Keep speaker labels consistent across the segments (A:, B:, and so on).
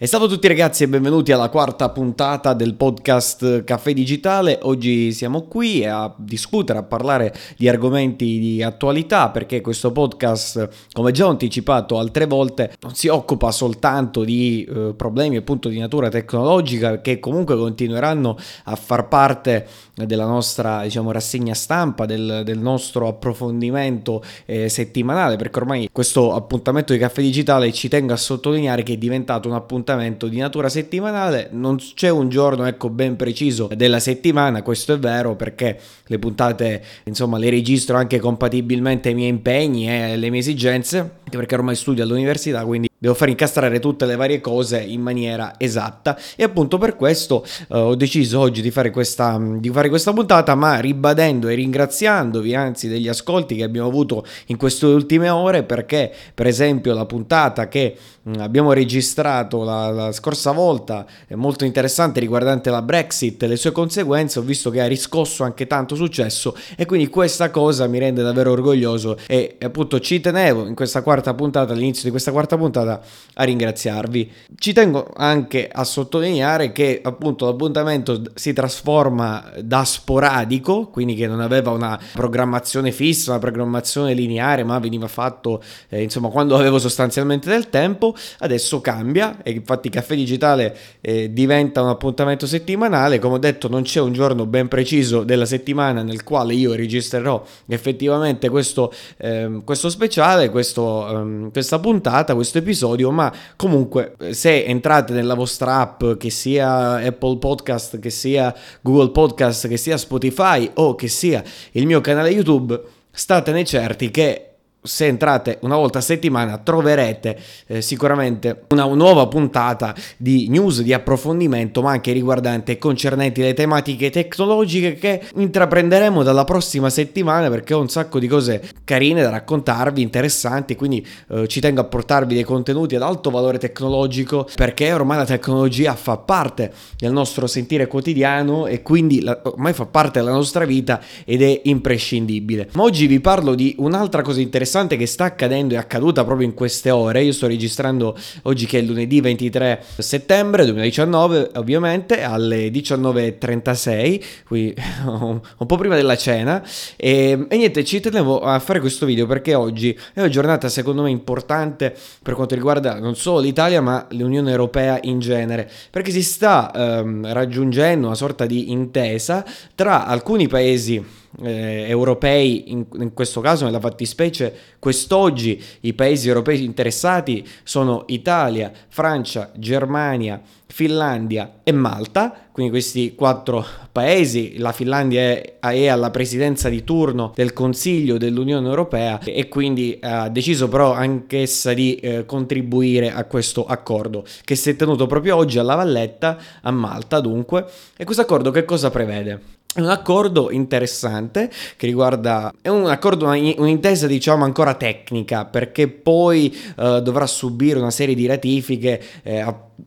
A: E salve a tutti ragazzi e benvenuti alla quarta puntata del podcast Caffè Digitale. Oggi siamo qui a discutere, a parlare di argomenti di attualità perché questo podcast, come già anticipato altre volte, non si occupa soltanto di eh, problemi appunto di natura tecnologica che comunque continueranno a far parte della nostra diciamo rassegna stampa, del, del nostro approfondimento eh, settimanale perché ormai questo appuntamento di Caffè Digitale ci tengo a sottolineare che è diventato un appuntamento di natura settimanale, non c'è un giorno ecco ben preciso della settimana, questo è vero perché le puntate insomma le registro anche compatibilmente ai miei impegni e alle mie esigenze, perché ormai studio all'università, quindi devo far incastrare tutte le varie cose in maniera esatta. E appunto per questo uh, ho deciso oggi di fare, questa, di fare questa puntata ma ribadendo e ringraziandovi anzi degli ascolti che abbiamo avuto in queste ultime ore perché per esempio la puntata che abbiamo registrato la, la, scorsa volta è molto interessante riguardante la Brexit e le sue conseguenze ho visto che ha riscosso anche tanto successo e quindi questa cosa mi rende davvero orgoglioso e appunto ci tenevo in questa quarta puntata all'inizio di questa quarta puntata puntata a ringraziarvi. Ci tengo anche a sottolineare che appunto l'appuntamento si trasforma da sporadico, quindi che non aveva una programmazione fissa, una programmazione lineare, ma veniva fatto eh, insomma quando avevo sostanzialmente del tempo, adesso cambia e infatti Caffè Digitale eh, diventa un appuntamento settimanale, come ho detto non c'è un giorno ben preciso della settimana nel quale io registrerò effettivamente questo, eh, questo speciale, questo, ehm, questa puntata, questo episodio ma comunque se entrate nella vostra app, che sia Apple Podcast, che sia Google Podcast, che sia Spotify o che sia il mio canale YouTube, statene certi che se entrate una volta a settimana troverete eh, sicuramente una nuova puntata di news di approfondimento ma anche riguardante concernenti le tematiche tecnologiche che intraprenderemo dalla prossima settimana perché ho un sacco di cose carine da raccontarvi interessanti quindi eh, ci tengo a portarvi dei contenuti ad alto valore tecnologico perché ormai la tecnologia fa parte del nostro sentire quotidiano e quindi la, ormai fa parte della nostra vita ed è imprescindibile. Ma oggi vi parlo di un'altra cosa interessante interessante che sta accadendo è accaduta proprio in queste ore. Io sto registrando oggi che è lunedì 23 settembre 2019, ovviamente alle 19.36, qui un po' prima della cena. E, e niente, ci tenevo a fare questo video perché oggi è una giornata secondo me importante per quanto riguarda non solo l'Italia ma l'Unione Europea in genere, perché si sta ehm, raggiungendo una sorta di intesa tra alcuni paesi eh, europei, in, in, questo caso nella fattispecie quest'oggi i paesi europei interessati sono Italia, Francia, Germania, Finlandia e Malta, quindi questi quattro paesi, la Finlandia è, è, alla presidenza di turno del Consiglio dell'Unione Europea e quindi ha deciso però anch'essa di eh, contribuire a questo accordo che si è tenuto proprio oggi alla Valletta, a Malta dunque, e questo accordo che cosa prevede? È un accordo interessante che riguarda, è un accordo, un'intesa diciamo ancora tecnica perché poi uh, dovrà subire una serie di ratifiche eh,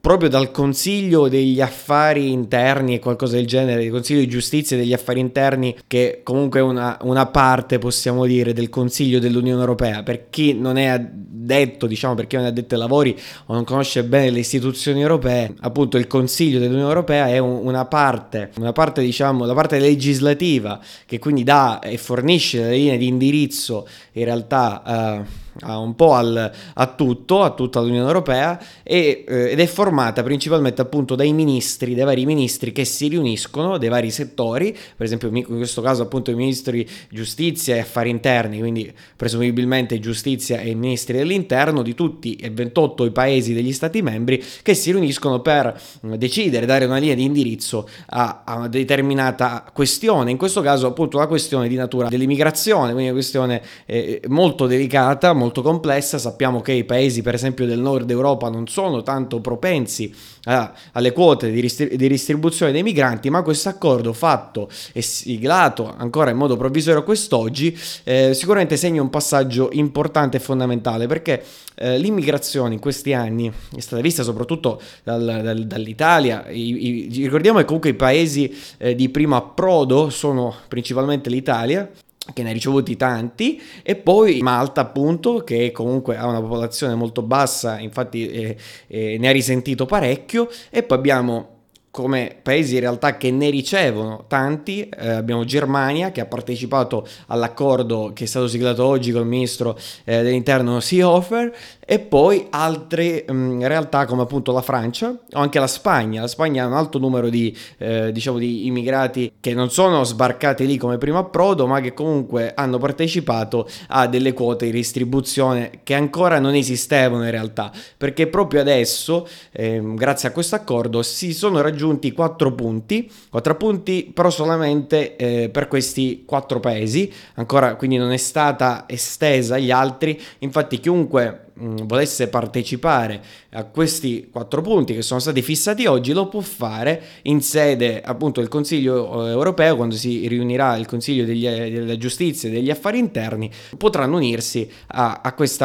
A: proprio dal Consiglio degli Affari Interni e qualcosa del genere, il Consiglio di Giustizia degli Affari Interni, che comunque è una, una parte, possiamo dire, del Consiglio dell'Unione Europea. Per chi non è addetto, diciamo, per chi non è addetto ai lavori o non conosce bene le istituzioni europee, appunto il Consiglio dell'Unione Europea è un, una parte, una parte, diciamo, la parte legislativa che quindi dà e fornisce le linee di indirizzo in realtà... Uh, un po' al, a tutto, a tutta l'Unione Europea e, eh, ed è formata principalmente appunto dai ministri, dai vari ministri che si riuniscono, dei vari settori, per esempio in questo caso appunto i ministri giustizia e affari interni, quindi presumibilmente giustizia e i ministri dell'interno di tutti e 28 i paesi degli stati membri che si riuniscono per decidere, dare una linea di indirizzo a, a una determinata questione, in questo caso appunto la questione di natura dell'immigrazione, quindi una questione eh, molto delicata, molto complessa, sappiamo che i paesi per esempio del nord Europa non sono tanto propensi a, alle quote di, ristri- di, distribuzione dei migranti, ma questo accordo fatto e siglato ancora in modo provvisorio quest'oggi eh, sicuramente segna un passaggio importante e fondamentale perché eh, l'immigrazione in questi anni è stata vista soprattutto dal, dal, dall'Italia, I, i, ricordiamo che comunque i paesi eh, di primo approdo sono principalmente l'Italia, che ne ha ricevuti tanti, e poi Malta appunto che comunque ha una popolazione molto bassa, infatti eh, eh, ne ha risentito parecchio, e poi abbiamo come paesi in realtà che ne ricevono tanti, eh, abbiamo Germania che ha partecipato all'accordo che è stato siglato oggi con il ministro eh, dell'interno Seehofer e poi altre mh, mm, realtà come appunto la Francia o anche la Spagna. La Spagna ha un alto numero di, eh, diciamo, di immigrati che non sono sbarcati lì come primo approdo ma che comunque hanno partecipato a delle quote di distribuzione che ancora non esistevano in realtà. Perché proprio adesso ehm, grazie a questo accordo si sono raggiunti raggiunti 4 punti, 4 punti però solamente eh, per questi 4 paesi, ancora quindi non è stata estesa agli altri, infatti chiunque mh, volesse partecipare a questi quattro punti che sono stati fissati oggi, lo può fare in sede appunto del Consiglio eh, europeo, quando si riunirà il Consiglio degli, della Giustizia e degli Affari Interni, potranno unirsi a, a questo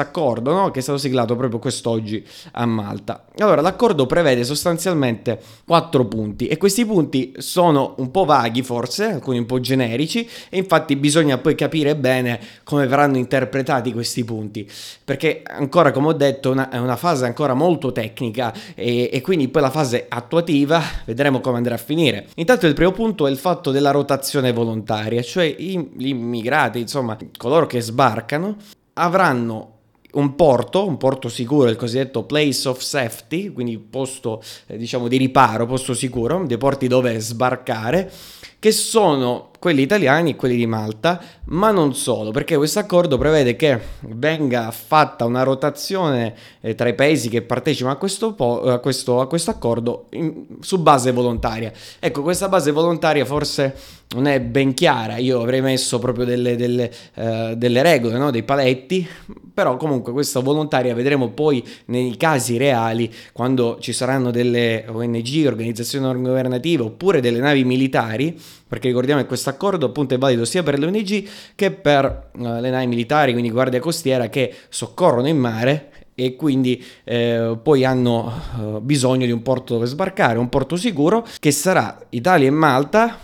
A: accordo no? che è stato siglato proprio quest'oggi a Malta. Allora, l'accordo prevede sostanzialmente quattro punti e questi punti sono un po' vaghi forse, alcuni un po' generici e infatti bisogna poi capire bene come verranno interpretati questi punti tutti, perché ancora come ho detto una, è una fase ancora molto tecnica e, e, quindi poi la fase attuativa vedremo come andrà a finire. Intanto il primo punto è il fatto della rotazione volontaria, cioè i, gli immigrati, insomma coloro che sbarcano, avranno un porto, un porto sicuro, il cosiddetto place of safety, quindi posto eh, diciamo di riparo, posto sicuro, dei porti dove sbarcare, che sono quelli italiani e quelli di Malta, ma non solo, perché questo accordo prevede che venga fatta una rotazione eh, tra i paesi che partecipano a questo, po- a questo, a questo accordo in, su base volontaria. Ecco, questa base volontaria forse non è ben chiara, io avrei messo proprio delle, delle, uh, delle regole, no? dei paletti, però comunque questa volontaria vedremo poi nei casi reali quando ci saranno delle ONG, organizzazioni non governative oppure delle navi militari perché ricordiamo che questo accordo appunto è valido sia per le ONG che per uh, le navi militari, quindi guardia costiera che soccorrono in mare e quindi eh, poi hanno uh, bisogno di un porto dove sbarcare, un porto sicuro che sarà Italia e Malta,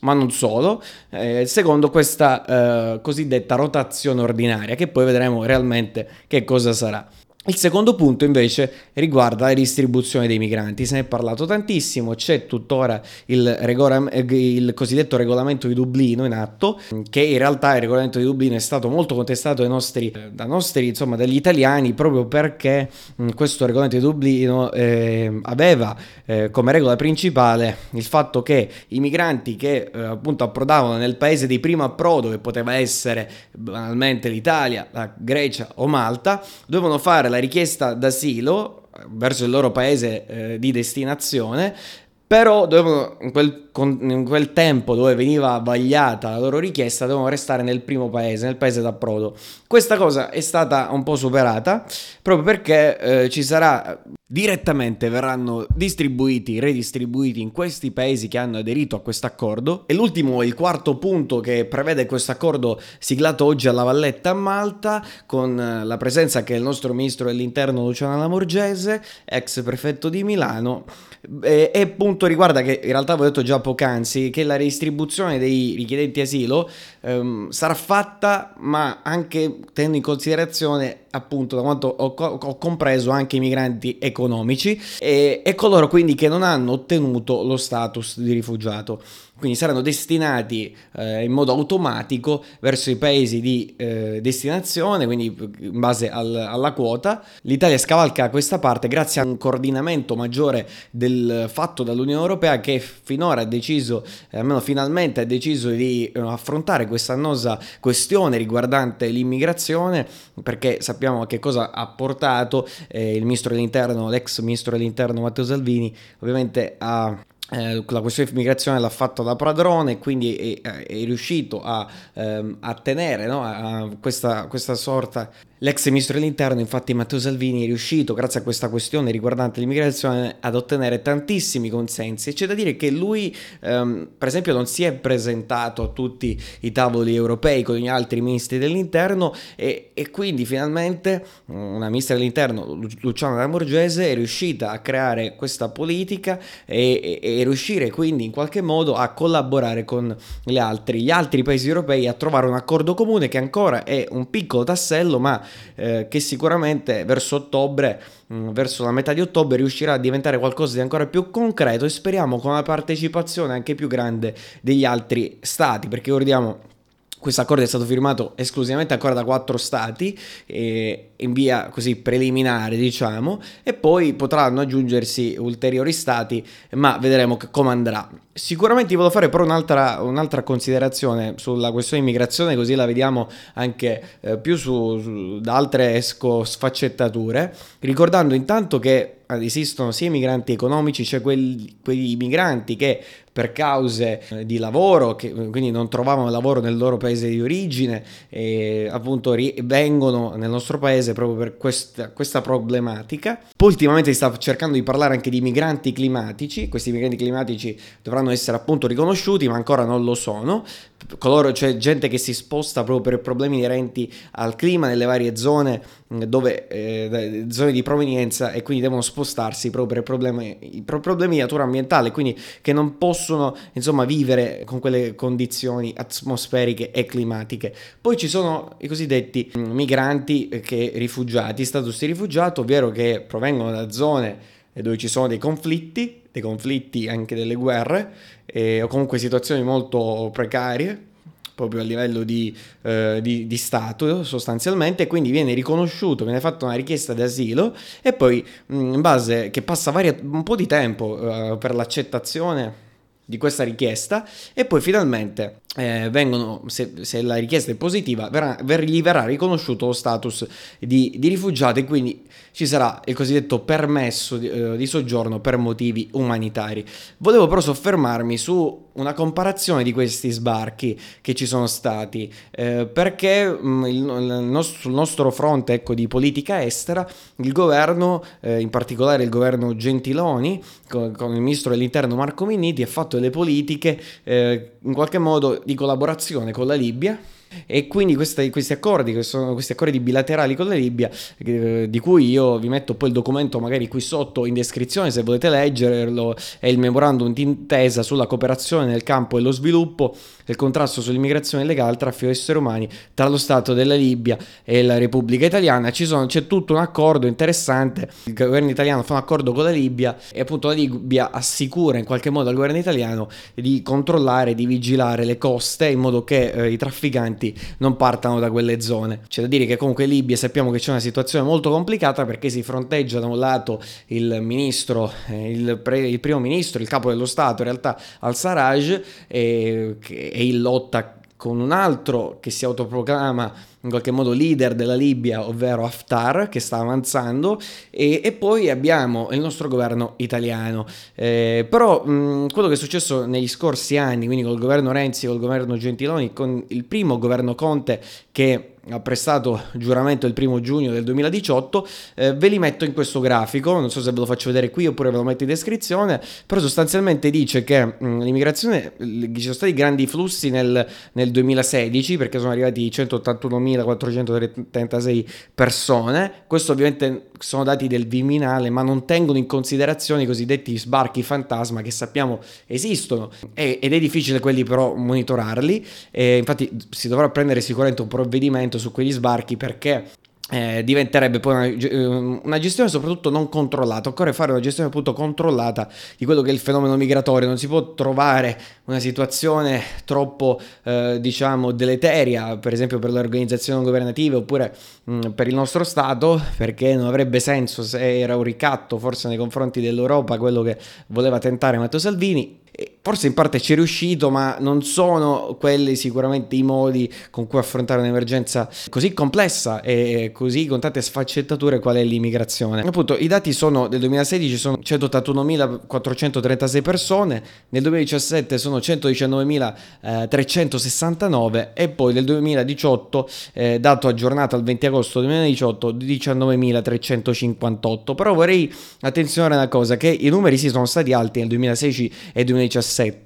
A: ma non solo, eh, secondo questa eh, cosiddetta rotazione ordinaria, che poi vedremo realmente che cosa sarà. Il secondo punto invece riguarda la distribuzione dei migranti, se ne è parlato tantissimo, c'è tuttora il, regolam- il, cosiddetto regolamento di Dublino in atto, che in realtà il regolamento di Dublino è stato molto contestato nostri, da nostri insomma, dagli italiani proprio perché mh, questo regolamento di Dublino eh, aveva eh, come regola principale il fatto che i migranti che eh, appunto approdavano nel paese di primo approdo, che poteva essere banalmente l'Italia, la Grecia o Malta, dovevano fare la richiesta d'asilo verso il loro paese eh, di destinazione, però dovevano in quel in quel tempo dove veniva vagliata la loro richiesta dovevano restare nel primo paese, nel paese d'approdo. Questa cosa è stata un po' superata proprio perché eh, ci sarà direttamente verranno distribuiti, redistribuiti in questi paesi che hanno aderito a questo accordo. E l'ultimo, il quarto punto che prevede questo accordo siglato oggi alla Valletta a Malta con eh, la presenza che il nostro ministro dell'interno Luciano Lamorgese, ex prefetto di Milano, e, e appunto riguarda che in realtà avevo detto già poc'anzi che la redistribuzione dei richiedenti asilo ehm, sarà fatta ma anche tenendo in considerazione appunto da quanto ho, ho compreso anche i migranti economici e, e coloro quindi che non hanno ottenuto lo status di rifugiato quindi saranno destinati eh, in modo automatico verso i paesi di eh, destinazione, quindi in base al, alla quota. L'Italia scavalca questa parte grazie a un coordinamento maggiore del fatto dall'Unione Europea che finora ha deciso, eh, almeno finalmente ha deciso di eh, affrontare questa annosa questione riguardante l'immigrazione, perché sappiamo che cosa ha portato eh, il ministro dell'interno, l'ex ministro dell'interno Matteo Salvini, ovviamente a eh, la questione di immigrazione l'ha fatto da padrone, quindi è, è riuscito a, ehm, a tenere no? a questa, questa, sorta L'ex ministro dell'interno, infatti Matteo Salvini, è riuscito, grazie a questa questione riguardante l'immigrazione, ad ottenere tantissimi consensi. E c'è da dire che lui, ehm, per esempio, non si è presentato a tutti i tavoli europei con gli altri ministri dell'interno e, e quindi finalmente una ministra dell'interno, Luciana Lamorgese, è riuscita a creare questa politica e, e, e riuscire quindi in qualche modo a collaborare con altri, gli altri paesi europei a trovare un accordo comune che ancora è un piccolo tassello, ma eh, che sicuramente verso ottobre, mh, mm, verso la metà di ottobre, riuscirà a diventare qualcosa di ancora più concreto e speriamo con una partecipazione anche più grande degli altri stati, perché ricordiamo questo accordo è stato firmato esclusivamente ancora da quattro stati, eh, in via così preliminare, diciamo, e poi potranno aggiungersi ulteriori stati, ma vedremo come andrà. Sicuramente volevo fare però un'altra, un'altra, considerazione sulla questione immigrazione, così la vediamo anche eh, più su, su, da altre esco sfaccettature, ricordando intanto che esistono sia i migranti economici, cioè quelli, quei migranti che per cause eh, di lavoro, che quindi non trovavano lavoro nel loro paese di origine, e appunto ri- vengono nel nostro paese proprio per questa, questa problematica. Poi ultimamente si sta cercando di parlare anche di migranti climatici, questi migranti climatici dovranno essere appunto riconosciuti, ma ancora non lo sono. Coloro, cioè gente che si sposta proprio per problemi inerenti al clima nelle varie zone, dove, eh, zone di provenienza e quindi devono spostarsi proprio per problemi, per problemi di natura ambientale, quindi che non possono insomma vivere con quelle condizioni atmosferiche e climatiche. Poi ci sono i cosiddetti migranti che rifugiati, status di rifugiato, ovvero che provengono da zone dove ci sono dei conflitti, dei conflitti anche delle guerre, eh, o comunque situazioni molto precarie, proprio a livello di, eh, di, di, Stato sostanzialmente, quindi viene riconosciuto, viene fatta una richiesta di asilo e poi in base che passa varia, un po' di tempo eh, per l'accettazione di questa richiesta e poi finalmente eh, vengono, se, se, la richiesta è positiva, verrà, ver, gli verrà riconosciuto lo status di, di, rifugiato e quindi ci sarà il cosiddetto permesso di, eh, di, soggiorno per motivi umanitari. Volevo però soffermarmi su una comparazione di questi sbarchi che ci sono stati, eh, perché mh, mm, il, il nostro, sul nostro fronte ecco, di politica estera il governo, eh, in particolare il governo Gentiloni, con, con, il ministro dell'interno Marco Minniti, ha fatto delle politiche eh, in qualche modo di collaborazione con la Libia e quindi questi, questi accordi, che sono questi accordi bilaterali con la Libia, eh, di cui io vi metto poi il documento magari qui sotto in descrizione se volete leggerlo, è il memorandum d'intesa sulla cooperazione nel campo dello sviluppo, del contrasto sull'immigrazione illegale, il traffico di esseri umani tra lo Stato della Libia e la Repubblica Italiana. Sono, c'è tutto un accordo interessante, il governo italiano fa un accordo con la Libia e appunto la Libia assicura in qualche modo al governo italiano di controllare, di vigilare le coste in modo che eh, i trafficanti migranti non partano da quelle zone. C'è da dire che comunque in Libia sappiamo che c'è una situazione molto complicata perché si fronteggia da un lato il ministro, eh, il, pre, il primo ministro, il capo dello Stato in realtà al-Sarraj e, che è in lotta con un altro che si autoproclama in qualche modo leader della Libia, ovvero Haftar, che sta avanzando, e, e poi abbiamo il nostro governo italiano. Eh, però mh, quello che è successo negli scorsi anni, quindi col governo Renzi, col governo Gentiloni, con il primo governo Conte che ha prestato giuramento il primo giugno del 2018, eh, ve li metto in questo grafico, non so se ve lo faccio vedere qui oppure ve lo metto in descrizione, però sostanzialmente dice che mh, l'immigrazione, ci sono stati grandi flussi nel, nel 2016 perché sono arrivati 181.436 persone, questo ovviamente sono dati del Viminale ma non tengono in considerazione i cosiddetti sbarchi fantasma che sappiamo esistono. Ed è difficile quelli però monitorarli, e infatti si dovrà prendere sicuramente un provvedimento su quegli sbarchi perché eh, diventerebbe poi una, eh, una, gestione soprattutto non controllata. Occorre fare una gestione appunto controllata di quello che è il fenomeno migratorio. Non si può trovare una situazione troppo, eh, diciamo, deleteria, per esempio per le organizzazioni governative oppure mh, mm, per il nostro Stato, perché non avrebbe senso se era un ricatto forse nei confronti dell'Europa quello che voleva tentare Matteo Salvini Forse in parte ci è riuscito, ma non sono quelli sicuramente i modi con cui affrontare un'emergenza così complessa e così con tante sfaccettature qual è l'immigrazione. Appunto, i dati sono del 2016 sono 181.436 persone, nel 2017 sono 119.369 e poi nel 2018, eh, dato aggiornato al 20 agosto 2018, 19.358. Però vorrei attenzionare una cosa, che i numeri sì sono stati alti nel 2016 e 2017,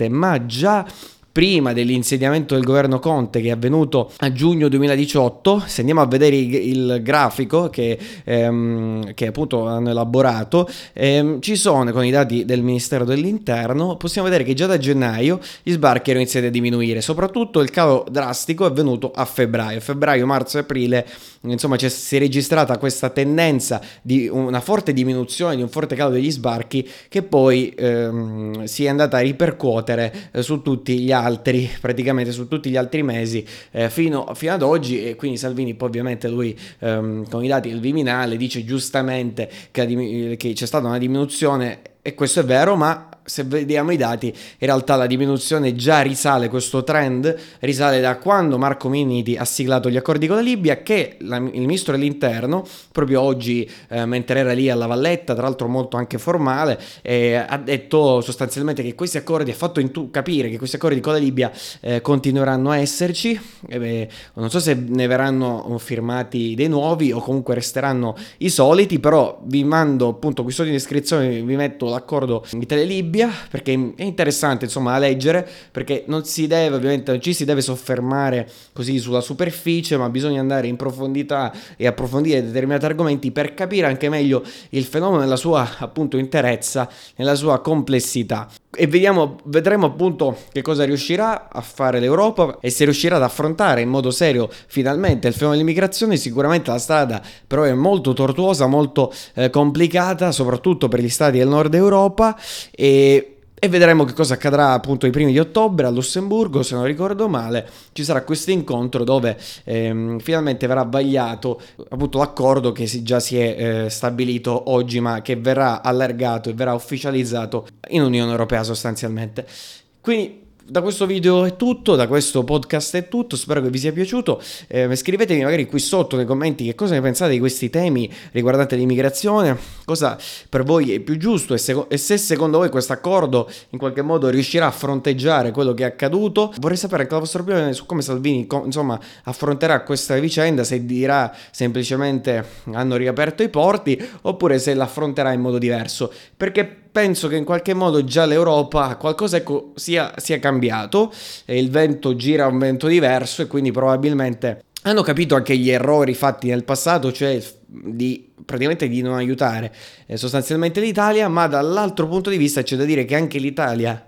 A: ma già prima dell'insediamento del governo Conte che è avvenuto a giugno 2018, se andiamo a vedere il, grafico che, ehm, che, appunto hanno elaborato, ehm, ci sono con i dati del Ministero dell'Interno, possiamo vedere che già da gennaio gli sbarchi erano iniziati a diminuire, soprattutto il calo drastico è avvenuto a febbraio, febbraio, marzo e aprile, insomma si è registrata questa tendenza di una forte diminuzione, di un forte calo degli sbarchi che poi ehm, si è andata a ripercuotere eh, su tutti gli altri altri, praticamente su tutti gli altri mesi eh, fino, fino, ad oggi e quindi Salvini poi ovviamente lui ehm, con i dati del Viminale dice giustamente che, che c'è stata una diminuzione e questo è vero, ma se vediamo i dati, in realtà la diminuzione già risale, questo trend risale da quando Marco Minniti ha siglato gli accordi con la Libia, che la, il ministro dell'interno, proprio oggi, eh, mentre era lì alla Valletta, tra l'altro molto anche formale, eh, ha detto sostanzialmente che questi accordi, ha fatto intu- capire che questi accordi con la Libia eh, continueranno a esserci, beh, non so se ne verranno firmati dei nuovi o comunque resteranno i soliti, però vi mando appunto qui sotto in descrizione, vi metto l'accordo Italia-Libia, Bibbia, perché è interessante insomma a leggere, perché non si deve ovviamente, non ci si deve soffermare così sulla superficie, ma bisogna andare in profondità e approfondire determinati argomenti per capire anche meglio il fenomeno nella sua appunto interezza, nella sua complessità. E vediamo, vedremo appunto che cosa riuscirà a fare l'Europa e se riuscirà ad affrontare in modo serio finalmente il fenomeno dell'immigrazione. Sicuramente la strada però è molto tortuosa, molto eh, complicata, soprattutto per gli stati del nord Europa e e vedremo che cosa accadrà appunto i primi di ottobre a Lussemburgo, se non ricordo male, ci sarà questo incontro dove ehm, finalmente verrà vagliato appunto l'accordo che si, già si è eh, stabilito oggi, ma che verrà allargato e verrà ufficializzato in Unione Europea sostanzialmente. Quindi da questo video è tutto, da questo podcast è tutto, spero che vi sia piaciuto. Eh, scrivetemi magari qui sotto nei commenti che cosa ne pensate di questi temi riguardanti l'immigrazione, cosa per voi è più giusto e, se, e se secondo voi questo accordo in qualche modo riuscirà a fronteggiare quello che è accaduto. Vorrei sapere anche la vostra opinione su come Salvini insomma, affronterà questa vicenda, se dirà semplicemente hanno riaperto i porti oppure se l'affronterà in modo diverso. Perché penso che in qualche modo già l'Europa qualcosa ecco, sia, sia cambiato, e il vento gira un vento diverso e quindi probabilmente hanno capito anche gli errori fatti nel passato, cioè di praticamente di non aiutare eh, sostanzialmente l'Italia, ma dall'altro punto di vista c'è da dire che anche l'Italia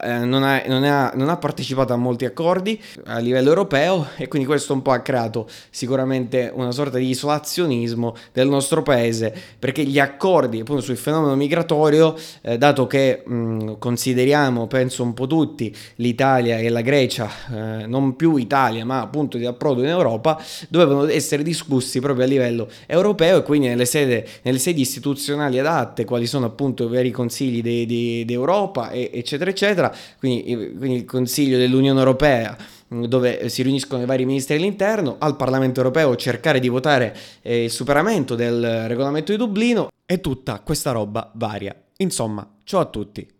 A: eh, non, ha, non, ha, non, ha, partecipato a molti accordi a livello europeo e quindi questo un po' ha creato sicuramente una sorta di isolazionismo del nostro paese perché gli accordi appunto sul fenomeno migratorio eh, dato che mh, consideriamo penso un po' tutti l'Italia e la Grecia eh, non più Italia ma appunto di approdo in Europa dovevano essere discussi proprio a livello europeo e quindi nelle, sede, nelle sedi istituzionali adatte quali sono appunto i veri consigli d'Europa eccetera eccetera eccetera, quindi, quindi il Consiglio dell'Unione Europea dove si riuniscono i vari ministri dell'interno, al Parlamento europeo cercare di votare eh, il superamento del regolamento di Dublino e tutta questa roba varia. Insomma, ciao a tutti.